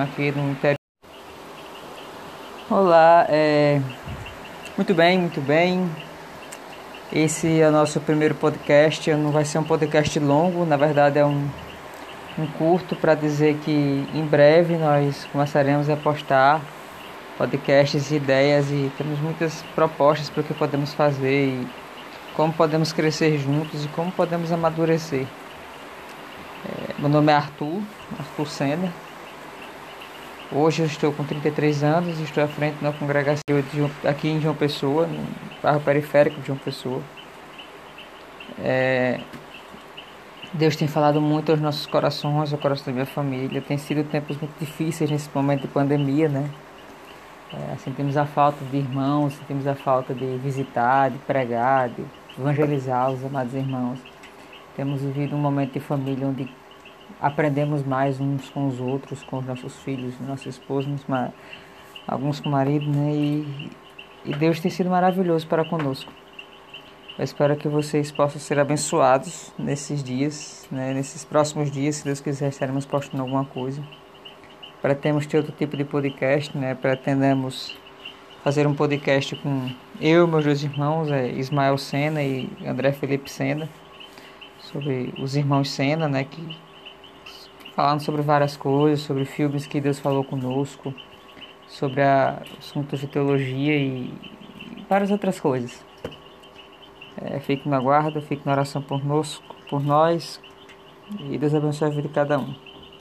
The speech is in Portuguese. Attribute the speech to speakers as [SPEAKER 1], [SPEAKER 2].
[SPEAKER 1] aqui no interior. Olá, é... muito bem, muito bem. Esse é o nosso primeiro podcast. Não vai ser um podcast longo, na verdade é um, um curto para dizer que em breve nós começaremos a postar podcasts e ideias e temos muitas propostas para o que podemos fazer e como podemos crescer juntos e como podemos amadurecer. É, meu nome é Arthur, Arthur Senna. Hoje eu estou com 33 anos e estou à frente da congregação de, aqui em João Pessoa, no bairro periférico de João Pessoa. É, Deus tem falado muito aos nossos corações, ao coração da minha família. Tem sido tempos muito difíceis nesse momento de pandemia, né? É, sentimos a falta de irmãos, sentimos a falta de visitar, de pregar, de evangelizar os amados irmãos. Temos vivido um momento de família onde aprendemos mais uns com os outros, com os nossos filhos, nossos esposos, alguns com o marido, né? E, e Deus tem sido maravilhoso para conosco. Eu espero que vocês possam ser abençoados nesses dias, né? nesses próximos dias, se Deus quiser, estaremos postando alguma coisa. Pretendemos ter outro tipo de podcast, né? Pretendemos fazer um podcast com eu meus dois irmãos, é Ismael Sena e André Felipe Sena, sobre os irmãos Sena, né? Que falando sobre várias coisas, sobre filmes que Deus falou conosco, sobre a, assuntos de teologia e, e várias outras coisas. É, fique na guarda, fique na oração por, por nós e Deus abençoe a vida de cada um.